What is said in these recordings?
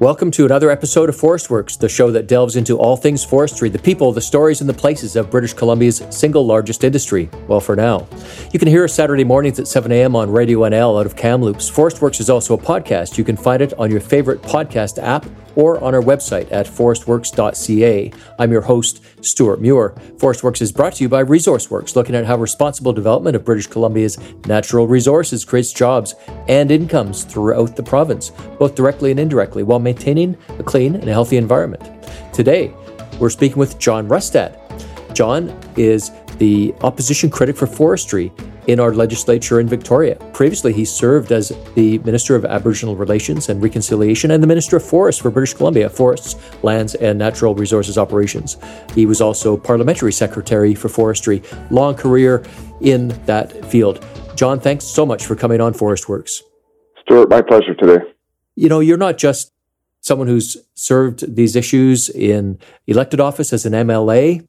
Welcome to another episode of Forest Works, the show that delves into all things forestry, the people, the stories, and the places of British Columbia's single largest industry. Well, for now. You can hear us Saturday mornings at 7 a.m. on Radio NL out of Kamloops. Forest Works is also a podcast. You can find it on your favorite podcast app or on our website at forestworks.ca. I'm your host, Stuart Muir. Forestworks is brought to you by ResourceWorks, looking at how responsible development of British Columbia's natural resources creates jobs and incomes throughout the province, both directly and indirectly, while maintaining a clean and healthy environment. Today, we're speaking with John Rustad. John is the opposition critic for forestry in our legislature in Victoria. Previously, he served as the Minister of Aboriginal Relations and Reconciliation and the Minister of Forests for British Columbia, Forests, Lands, and Natural Resources Operations. He was also Parliamentary Secretary for Forestry, long career in that field. John, thanks so much for coming on Forest Works. Stuart, my pleasure today. You know, you're not just someone who's served these issues in elected office as an MLA,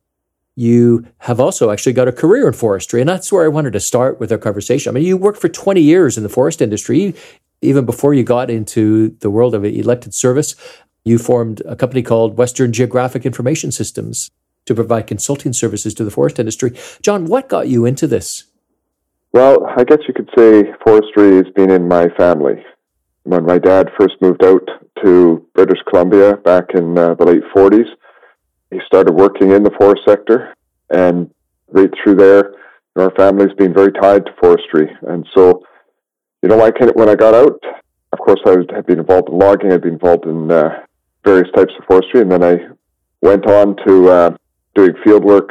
you have also actually got a career in forestry. And that's where I wanted to start with our conversation. I mean, you worked for 20 years in the forest industry, even before you got into the world of elected service. You formed a company called Western Geographic Information Systems to provide consulting services to the forest industry. John, what got you into this? Well, I guess you could say forestry has been in my family. When my dad first moved out to British Columbia back in uh, the late 40s, he started working in the forest sector, and right through there, our family's been very tied to forestry. And so, you know, when I got out, of course, I had been involved in logging, I'd been involved in uh, various types of forestry, and then I went on to uh, doing field work,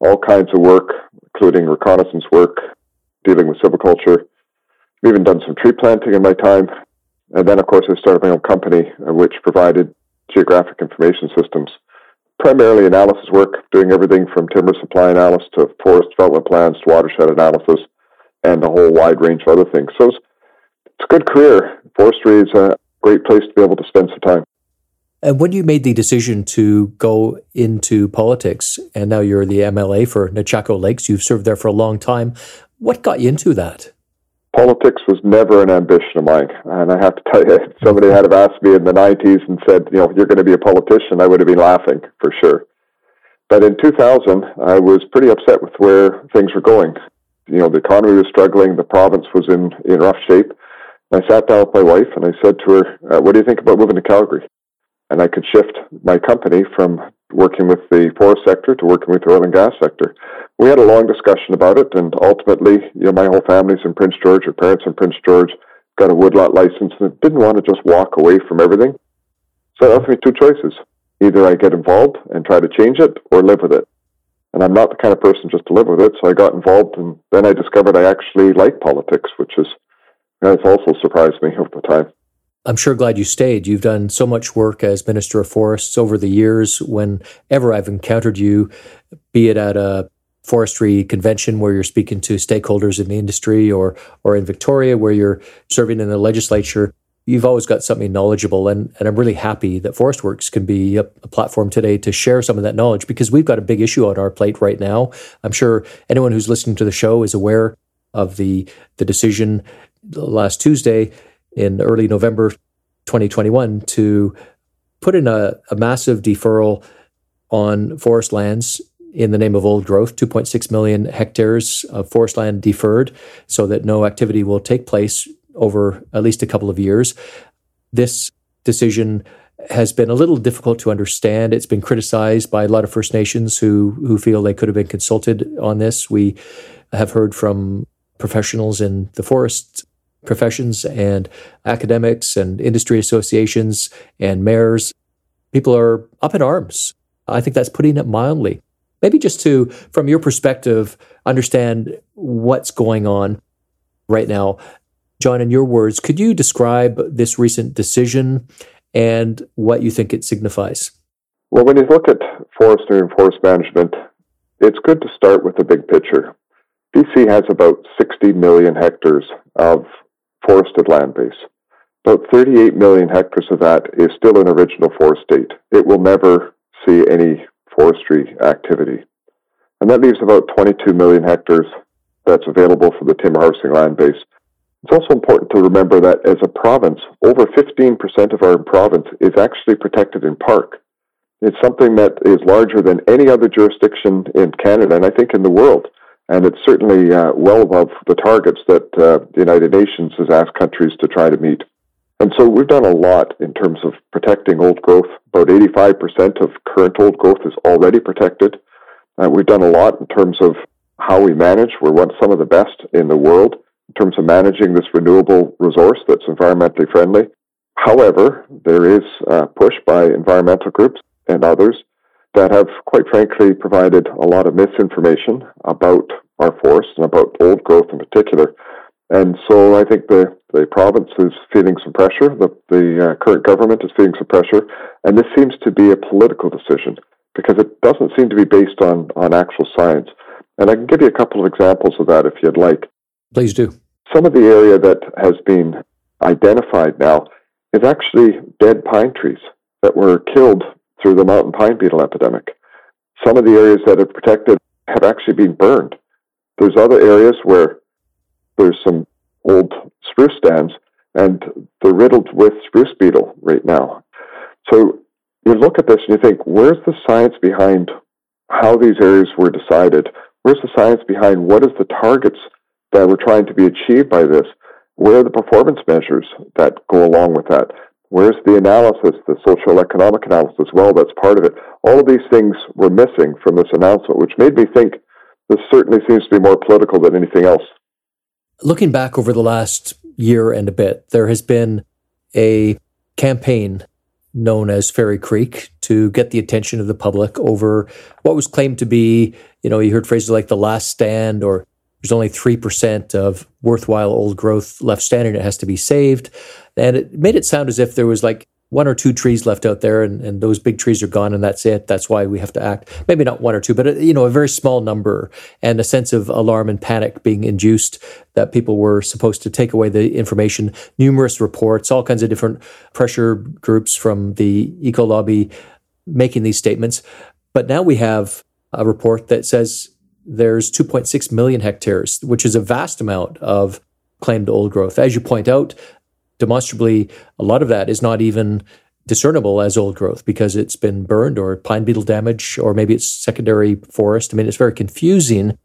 all kinds of work, including reconnaissance work, dealing with silviculture. I've even done some tree planting in my time. And then, of course, I started my own company, uh, which provided geographic information systems primarily analysis work, doing everything from timber supply analysis to forest development plans to watershed analysis and a whole wide range of other things. So it's, it's a good career. Forestry is a great place to be able to spend some time. And when you made the decision to go into politics, and now you're the MLA for Nechako Lakes, you've served there for a long time. What got you into that? Politics was never an ambition of mine. And I have to tell you, if somebody had asked me in the 90s and said, you know, you're going to be a politician, I would have been laughing for sure. But in 2000, I was pretty upset with where things were going. You know, the economy was struggling, the province was in, in rough shape. I sat down with my wife and I said to her, uh, What do you think about moving to Calgary? And I could shift my company from working with the forest sector to working with the oil and gas sector. We had a long discussion about it, and ultimately, you know, my whole family's in Prince George, her parents in Prince George, got a woodlot license, and didn't want to just walk away from everything. So that left me two choices. Either I get involved and try to change it, or live with it. And I'm not the kind of person just to live with it, so I got involved, and then I discovered I actually like politics, which is has also surprised me over the time. I'm sure glad you stayed. You've done so much work as Minister of Forests over the years. Whenever I've encountered you, be it at a forestry convention where you're speaking to stakeholders in the industry or or in Victoria where you're serving in the legislature, you've always got something knowledgeable. And, and I'm really happy that ForestWorks can be a, a platform today to share some of that knowledge because we've got a big issue on our plate right now. I'm sure anyone who's listening to the show is aware of the the decision last Tuesday in early November 2021 to put in a, a massive deferral on forest lands in the name of old growth, 2.6 million hectares of forest land deferred so that no activity will take place over at least a couple of years. This decision has been a little difficult to understand. It's been criticized by a lot of First Nations who who feel they could have been consulted on this. We have heard from professionals in the forest professions and academics and industry associations and mayors. People are up in arms. I think that's putting it mildly. Maybe just to, from your perspective, understand what's going on right now. John, in your words, could you describe this recent decision and what you think it signifies? Well, when you look at forestry and forest management, it's good to start with the big picture. BC has about 60 million hectares of forested land base. About 38 million hectares of that is still in original forest state. It will never see any forestry activity. And that leaves about 22 million hectares that's available for the timber harvesting land base. It's also important to remember that as a province, over 15% of our province is actually protected in park. It's something that is larger than any other jurisdiction in Canada and I think in the world. And it's certainly uh, well above the targets that uh, the United Nations has asked countries to try to meet. And so we've done a lot in terms of protecting old growth. About 85% of current old growth is already protected. Uh, we've done a lot in terms of how we manage. We're one, some of the best in the world in terms of managing this renewable resource that's environmentally friendly. However, there is a push by environmental groups and others that have, quite frankly, provided a lot of misinformation about our forests and about old growth in particular. And so I think the, the province is feeling some pressure, the, the uh, current government is feeling some pressure, and this seems to be a political decision because it doesn't seem to be based on, on actual science. And I can give you a couple of examples of that if you'd like. Please do. Some of the area that has been identified now is actually dead pine trees that were killed through the mountain pine beetle epidemic. Some of the areas that are protected have actually been burned. There's other areas where there's some old spruce stands and they're riddled with spruce beetle right now. So you look at this and you think, where's the science behind how these areas were decided? Where's the science behind what is the targets that were trying to be achieved by this? Where are the performance measures that go along with that? Where's the analysis, the social economic analysis as well that's part of it? All of these things were missing from this announcement, which made me think this certainly seems to be more political than anything else. Looking back over the last year and a bit, there has been a campaign known as Fairy Creek to get the attention of the public over what was claimed to be, you know, you heard phrases like the last stand or there's only 3% of worthwhile old growth left standing. It has to be saved. And it made it sound as if there was like one or two trees left out there and, and those big trees are gone and that's it. That's why we have to act. Maybe not one or two, but, a, you know, a very small number and a sense of alarm and panic being induced that people were supposed to take away the information. Numerous reports, all kinds of different pressure groups from the eco lobby making these statements. But now we have a report that says there's 2.6 million hectares, which is a vast amount of claimed old growth. As you point out, demonstrably, a lot of that is not even discernible as old growth because it's been burned or pine beetle damage, or maybe it's secondary forest. I mean, it's very confusing.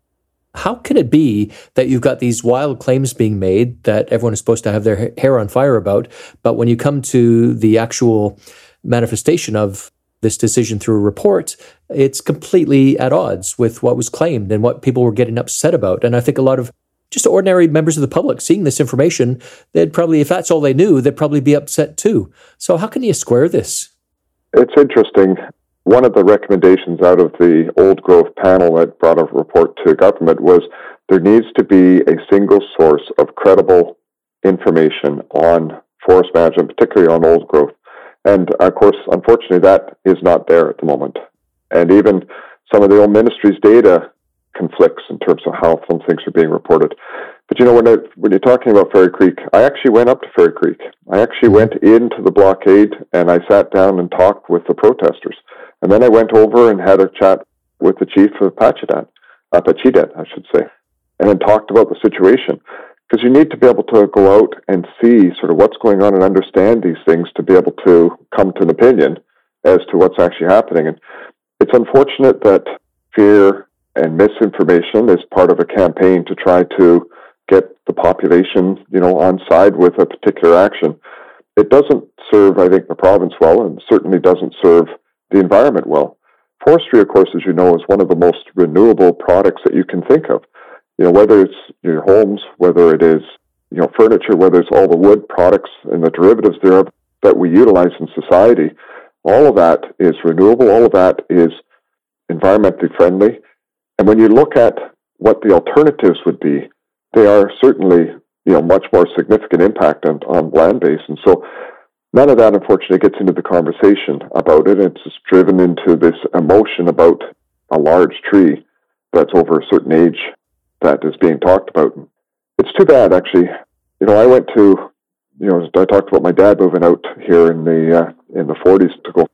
How can it be that you've got these wild claims being made that everyone is supposed to have their hair on fire about, but when you come to the actual manifestation of this decision through a report, it's completely at odds with what was claimed and what people were getting upset about. And I think a lot of just ordinary members of the public seeing this information, they'd probably, if that's all they knew, they'd probably be upset too. So, how can you square this? It's interesting. One of the recommendations out of the old growth panel that brought a report to government was there needs to be a single source of credible information on forest management, particularly on old growth. And of course, unfortunately, that is not there at the moment. And even some of the old ministry's data conflicts in terms of how some things are being reported. But you know, when, I, when you're talking about Fairy Creek, I actually went up to Fairy Creek. I actually went into the blockade and I sat down and talked with the protesters. And then I went over and had a chat with the chief of Pacheedaht, uh, I should say, and then talked about the situation because you need to be able to go out and see sort of what's going on and understand these things to be able to come to an opinion as to what's actually happening. And it's unfortunate that fear and misinformation is part of a campaign to try to get the population, you know, on side with a particular action. It doesn't serve, I think, the province well, and certainly doesn't serve the environment well. Forestry, of course, as you know, is one of the most renewable products that you can think of you know, whether it's your homes, whether it is, you know, furniture, whether it's all the wood products and the derivatives thereof that we utilize in society, all of that is renewable, all of that is environmentally friendly. And when you look at what the alternatives would be, they are certainly, you know, much more significant impact on, on land base. And so none of that unfortunately gets into the conversation about it. It's just driven into this emotion about a large tree that's over a certain age that is being talked about. It's too bad, actually. You know, I went to, you know, I talked about my dad moving out here in the uh, in the 40s to go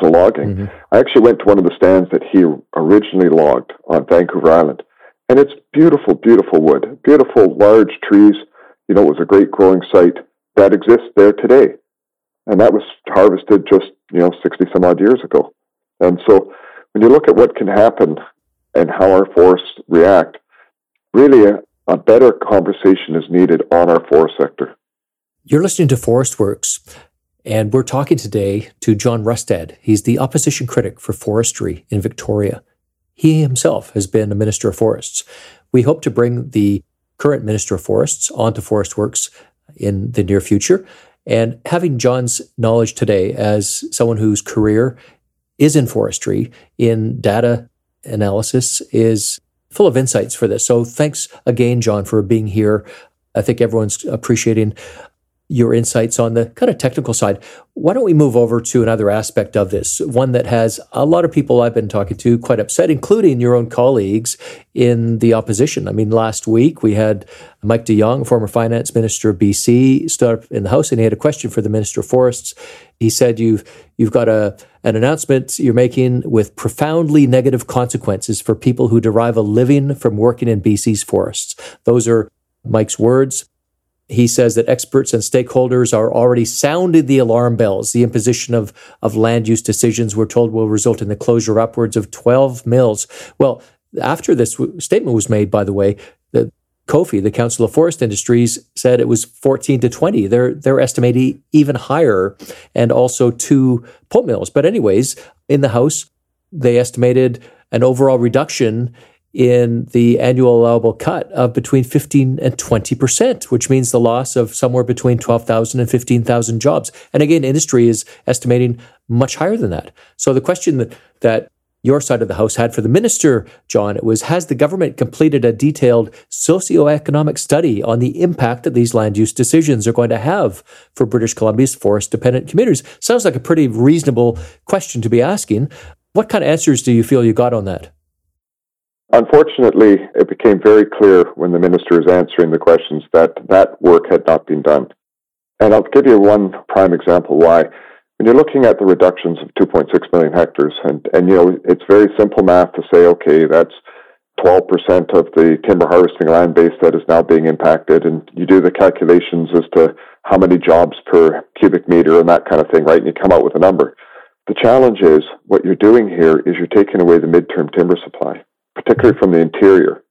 to logging. Mm-hmm. I actually went to one of the stands that he originally logged on Vancouver Island, and it's beautiful, beautiful wood, beautiful large trees. you know, it was a great growing site that exists there today. And that was harvested just, you know, 60 some odd years ago. And so when you look at what can happen and how our forests react, really a, a better conversation is needed on our forest sector. You're listening to Forest Works, and we're talking today to John Rustad. He's the opposition critic for forestry in Victoria. He himself has been a Minister of Forests. We hope to bring the current Minister of Forests onto Forest Works in the near future. And having John's knowledge today as someone whose career is in forestry, in data analysis, is full of insights for this. So thanks again, John, for being here. I think everyone's appreciating your insights on the kind of technical side. Why don't we move over to another aspect of this, one that has a lot of people I've been talking to quite upset, including your own colleagues in the opposition. I mean, last week we had Mike de Jong, former finance minister of BC, stood up in the House and he had a question for the Minister of Forests. He said, "You've you've got a an announcement you're making with profoundly negative consequences for people who derive a living from working in BC's forests." Those are Mike's words. He says that experts and stakeholders are already sounded the alarm bells. The imposition of, of land use decisions, we're told, will result in the closure upwards of 12 mills. Well, after this statement was made, by the way, the COFI, the Council of Forest Industries, said it was 14 to 20. They're they're estimating even higher, and also two pulp mills. But anyways, in the House, they estimated an overall reduction in the annual allowable cut of between 15 and 20%, which means the loss of somewhere between 12,000 and 15,000 jobs. And again, industry is estimating much higher than that. So the question that, that your side of the house had for the minister, John, it was Has the government completed a detailed socioeconomic study on the impact that these land use decisions are going to have for British Columbia's forest dependent communities? Sounds like a pretty reasonable question to be asking. What kind of answers do you feel you got on that? Unfortunately, it became very clear when the minister was answering the questions that that work had not been done. And I'll give you one prime example why. When you're looking at the reductions of 2.6 million hectares, and, and you know, it's very simple math to say, okay, that's 12% of the timber harvesting land base that is now being impacted, and you do the calculations as to how many jobs per cubic meter and that kind of thing, right? And you come out with a number. The challenge is what you're doing here is you're taking away the midterm timber supply particularly from the interior.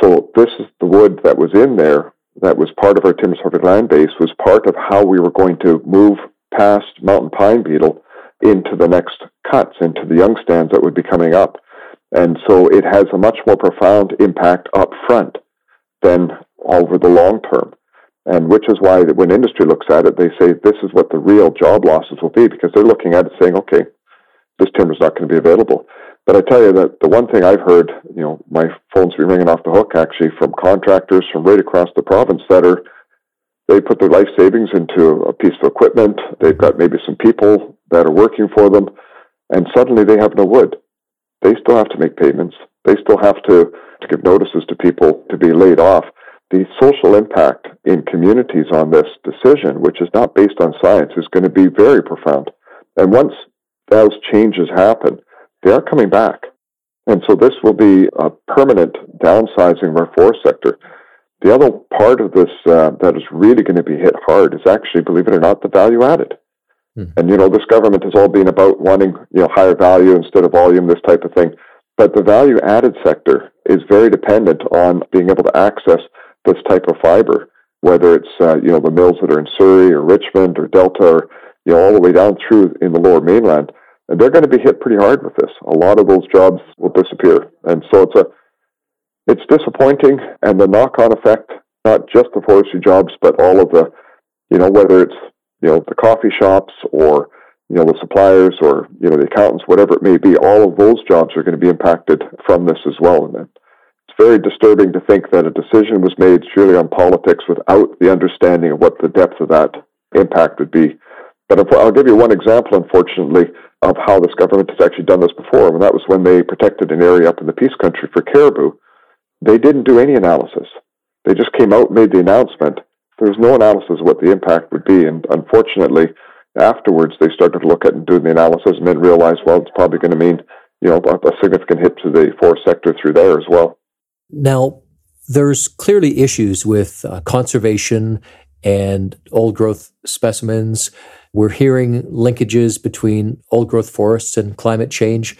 So this is the wood that was in there that was part of our timber harvesting land base was part of how we were going to move past mountain pine beetle into the next cuts, into the young stands that would be coming up. And so it has a much more profound impact up front than over the long term. And which is why when industry looks at it, they say this is what the real job losses will be because they're looking at it saying, okay, this timber is not going to be available. But I tell you that the one thing I've heard, you know, my phone's been ringing off the hook actually from contractors from right across the province that are they put their life savings into a piece of equipment. They've got maybe some people that are working for them, and suddenly they have no wood. They still have to make payments. They still have to, to give notices to people to be laid off. The social impact in communities on this decision, which is not based on science, is going to be very profound. And once those changes happen, they are coming back. And so this will be a permanent downsizing of our forest sector. The other part of this uh, that is really going to be hit hard is actually, believe it or not, the value added. Hmm. And you know, this government has all been about wanting you know higher value instead of volume, this type of thing. But the value added sector is very dependent on being able to access this type of fiber, whether it's uh, you know the mills that are in Surrey or Richmond or Delta, or you know all the way down through in the Lower Mainland and they're going to be hit pretty hard with this. A lot of those jobs will disappear, and so it's a it's disappointing, and the knock-on effect, not just the forestry jobs, but all of the, you know, whether it's you know the coffee shops or you know the suppliers or you know the accountants, whatever it may be, all of those jobs are going to be impacted from this as well. And it's very disturbing to think that a decision was made purely on politics without the understanding of what the depth of that impact would be. But I'll give you one example, unfortunately, of how this government has actually done this before, and that was when they protected an area up in the Peace Country for caribou. They didn't do any analysis. They just came out and made the announcement. There was no analysis of what the impact would be, and unfortunately, afterwards they started to look at and do the analysis and then realized, well, it's probably going to mean, you know, a, a significant hit to the forest sector through there as well. Now, there's clearly issues with uh, conservation and old growth specimens. We're hearing linkages between old growth forests and climate change.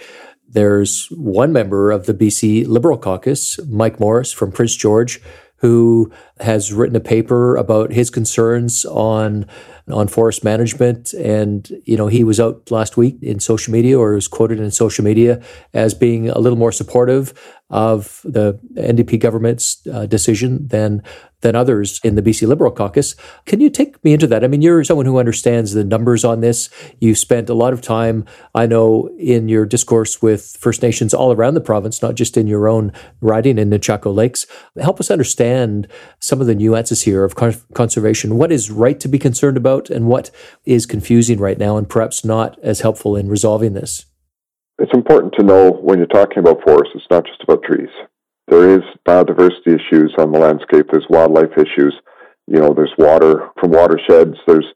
There's one member of the BC Liberal Caucus, Mike Morris from Prince George, who has written a paper about his concerns on on forest management. And, you know, he was out last week in social media or was quoted in social media as being a little more supportive of the NDP government's uh, decision than than others in the BC Liberal caucus. Can you take me into that? I mean, you're someone who understands the numbers on this. You've spent a lot of time, I know, in your discourse with First Nations all around the province, not just in your own riding in Nechako Lakes. Help us understand some of the nuances here of con- conservation. What is right to be concerned about, and what is confusing right now, and perhaps not as helpful in resolving this? It's important to know when you're talking about forests, it's not just about trees. There is biodiversity issues on the landscape. There's wildlife issues. You know, there's water from watersheds. There's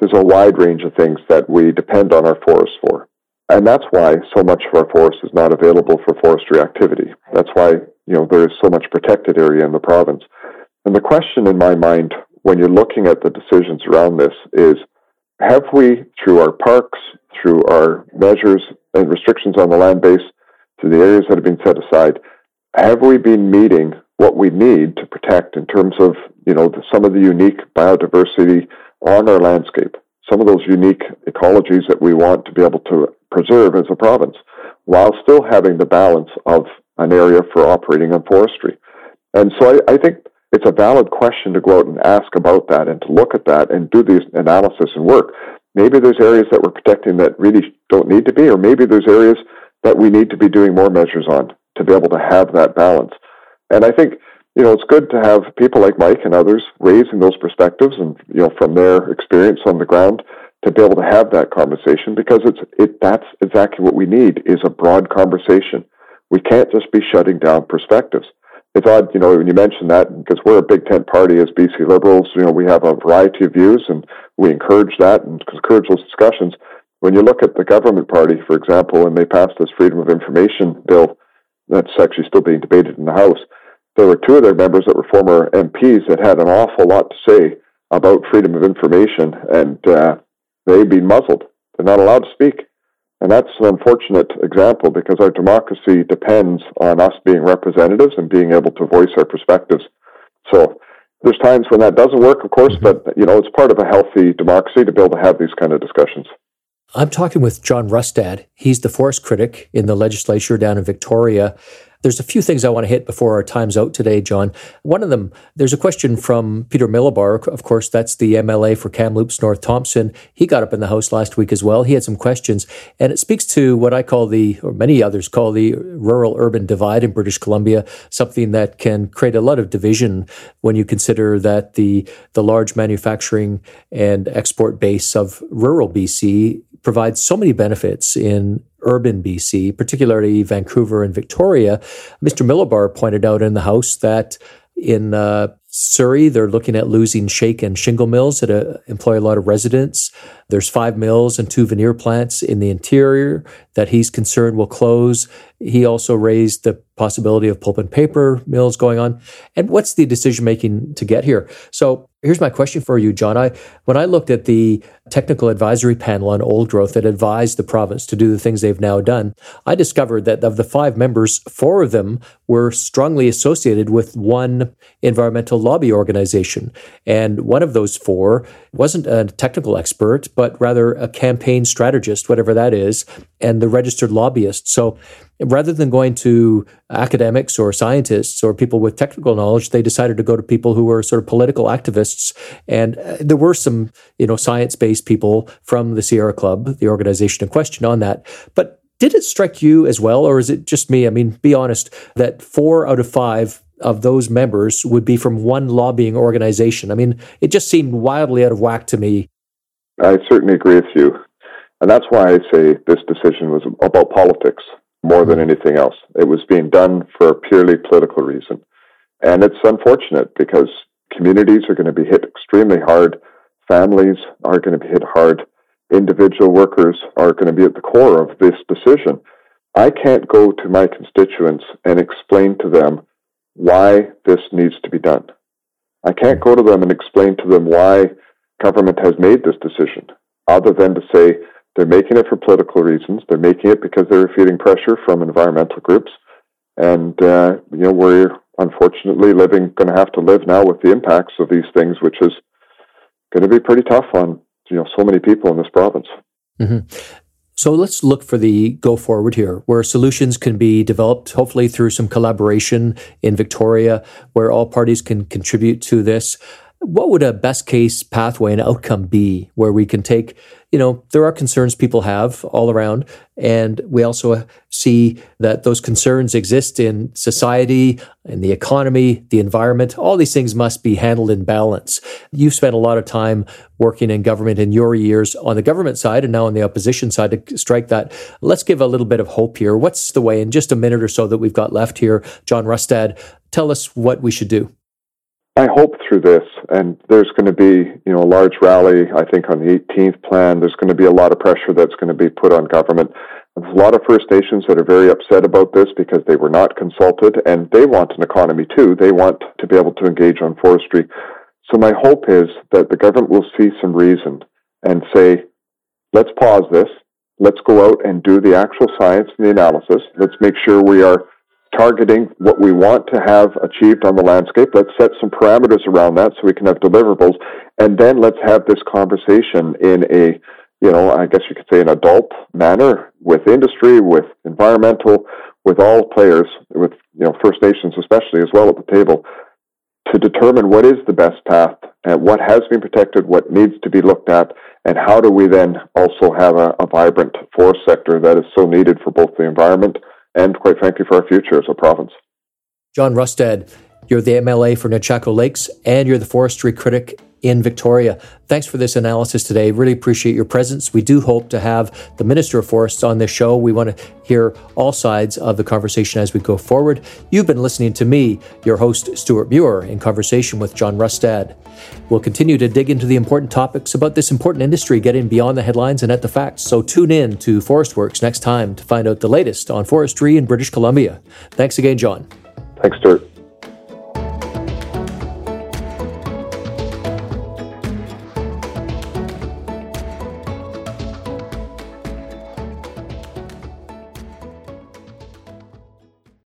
there's a wide range of things that we depend on our forests for. And that's why so much of our forest is not available for forestry activity. That's why, you know, there is so much protected area in the province. And the question in my mind when you're looking at the decisions around this is have we, through our parks, through our measures and restrictions on the land base, through the areas that have been set aside, have we been meeting what we need to protect in terms of you know some of the unique biodiversity on our landscape, some of those unique ecologies that we want to be able to preserve as a province, while still having the balance of an area for operating on forestry. And so I, I think it's a valid question to go out and ask about that and to look at that and do the analysis and work. Maybe there's areas that we're protecting that really don't need to be, or maybe there's areas that we need to be doing more measures on to be able to have that balance. And I think, you know, it's good to have people like Mike and others raising those perspectives and, you know, from their experience on the ground to be able to have that conversation because it's it that's exactly what we need is a broad conversation. We can't just be shutting down perspectives. It's odd, you know, when you mention that because we're a big tent party as BC Liberals. You know, we have a variety of views and we encourage that and encourage those discussions. When you look at the government party, for example, and they passed this Freedom of Information bill, that's actually still being debated in the House. There were two of their members that were former MPs that had an awful lot to say about freedom of information, and uh, they've been muzzled. They're not allowed to speak. And that's an unfortunate example because our democracy depends on us being representatives and being able to voice our perspectives. So there's times when that doesn't work, of course, but you know, it's part of a healthy democracy to be able to have these kind of discussions. I'm talking with John Rustad. He's the forest critic in the legislature down in Victoria. There's a few things I want to hit before our time's out today, John. One of them, there's a question from Peter Milobar. Of course, that's the MLA for Kamloops North Thompson. He got up in the House last week as well. He had some questions, and it speaks to what I call the, or many others call the rural urban divide in British Columbia, something that can create a lot of division when you consider that the, the large manufacturing and export base of rural BC provides so many benefits in urban BC, particularly Vancouver and Victoria. Mr. Milobar pointed out in the House that in uh, Surrey, they're looking at losing shake and shingle mills that uh, employ a lot of residents. There's five mills and two veneer plants in the interior that he's concerned will close. He also raised the possibility of pulp and paper mills going on. And what's the decision making to get here? So here's my question for you, John. I when I looked at the technical advisory panel on old growth that advised the province to do the things they've now done, I discovered that of the five members, four of them were strongly associated with one environmental lobby organization. And one of those four wasn't a technical expert, but rather a campaign strategist, whatever that is, and the registered lobbyist. So rather than going to academics or scientists or people with technical knowledge, they decided to go to people who were sort of political activists. And uh, there were some, you know, science-based people from the Sierra Club, the organization in question, on that. But did it strike you as well, or is it just me? I mean, be honest, that four out of five of those members would be from one lobbying organization. I mean, it just seemed wildly out of whack to me. I certainly agree with you. And that's why I say this decision was about politics more than anything else. It was being done for a purely political reason. And it's unfortunate because communities are going to be hit extremely hard, families are going to be hit hard, individual workers are going to be at the core of this decision. I can't go to my constituents and explain to them why this needs to be done. I can't go to them and explain to them why government has made this decision, other than to say they're making it for political reasons. They're making it because they're feeling pressure from environmental groups, and uh, you know we're unfortunately living going to have to live now with the impacts of these things, which is going to be pretty tough on you know so many people in this province. Mm-hmm. So let's look for the go forward here, where solutions can be developed, hopefully through some collaboration in Victoria, where all parties can contribute to this. What would a best case pathway and outcome be where we can take, you know, there are concerns people have all around, and we also see that those concerns exist in society, in the economy, the environment. All these things must be handled in balance. You've spent a lot of time working in government in your years on the government side and now on the opposition side to strike that. Let's give a little bit of hope here. What's the way, in just a minute or so that we've got left here, John Rustad, tell us what we should do. I hope through this, and there's going to be, you know, a large rally. I think on the 18th plan, there's going to be a lot of pressure that's going to be put on government. There's a lot of First Nations that are very upset about this because they were not consulted, and they want an economy too. They want to be able to engage on forestry. So my hope is that the government will see some reason and say, let's pause this. Let's go out and do the actual science and the analysis. Let's make sure we are targeting what we want to have achieved on the landscape. Let's set some parameters around that so we can have deliverables. And then let's have this conversation in a, you know, I guess you could say an adult manner with industry, with environmental, with all players, with, you know, First Nations especially as well at the table to determine what is the best path and what has been protected, what needs to be looked at, and how do we then also have a, a vibrant forest sector that is so needed for both the environment and, quite frankly, for our future as a province. John Rustad, you're the MLA for Nechako Lakes and you're the forestry critic in Victoria. Thanks for this analysis today. Really appreciate your presence. We do hope to have the Minister of Forests on this show. We want to hear all sides of the conversation as we go forward. You've been listening to me, your host, Stuart Muir, in conversation with John Rustad. We'll continue to dig into the important topics about this important industry, getting beyond the headlines and at the facts. So tune in to Forestworks next time to find out the latest on forestry in British Columbia. Thanks again, John. Thanks, Stuart.